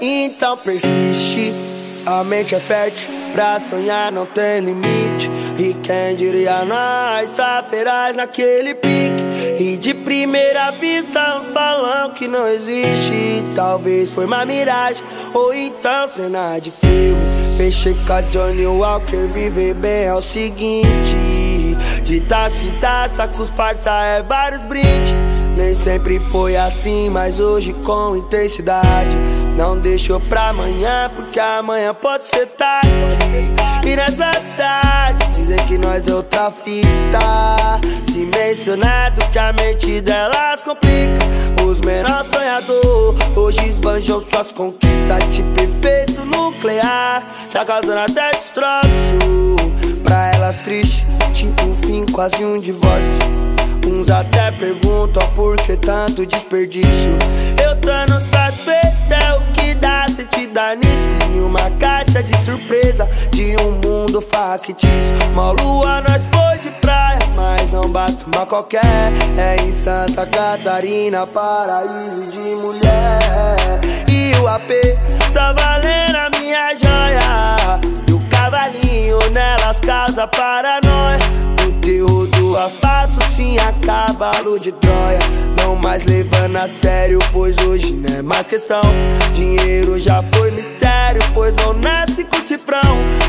Então persiste, a mente é fértil, pra sonhar não tem limite. E quem diria nós, feraz naquele pique. E de primeira vista uns falam que não existe. Talvez foi uma miragem, ou então cena de filme. Fechei com a Johnny Walker, viver bem é o seguinte. De taça em taça, com os parça é vários brindes. Nem sempre foi assim, mas hoje com intensidade. Deixou pra amanhã, porque amanhã pode ser tarde. E nessa cidade, dizem que nós é outra fita. Se mencionado que a mente delas complica. Os menores sonhador, hoje esbanjam suas conquistas. Tipo efeito nuclear, já causando até destroço. Pra elas triste, tipo um fim, quase um divórcio. Uns até perguntam por que tanto desperdício. Eu tô no satisfeito, é o que de um mundo factício. Uma lua nós foi de praia, mas não bato uma qualquer. É em Santa Catarina, paraíso de mulher. E o AP tá valendo a minha joia. E o cavalinho nelas causa paranoia. O terror do asfalto sim a cavalo de Troia Não mais levando a sério, pois hoje não é mais questão Dinheiro já foi mistério, pois não nasce com cifrão.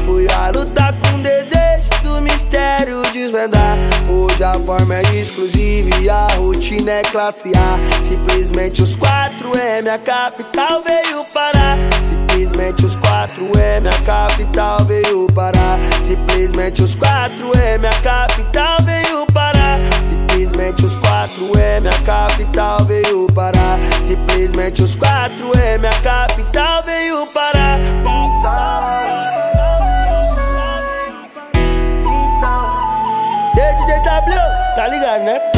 Fui a lutar com desejo do mistério desvendar. Hoje a forma é exclusiva e a rotina é classe A. Simplesmente os 4M, a capital veio parar. Simplesmente os 4M, a capital veio parar. Simplesmente os 4M, a capital 4 é minha capital, veio parar. Simplesmente os 4 é minha capital, veio parar. Então, Ei, DJ W, tá ligado, né?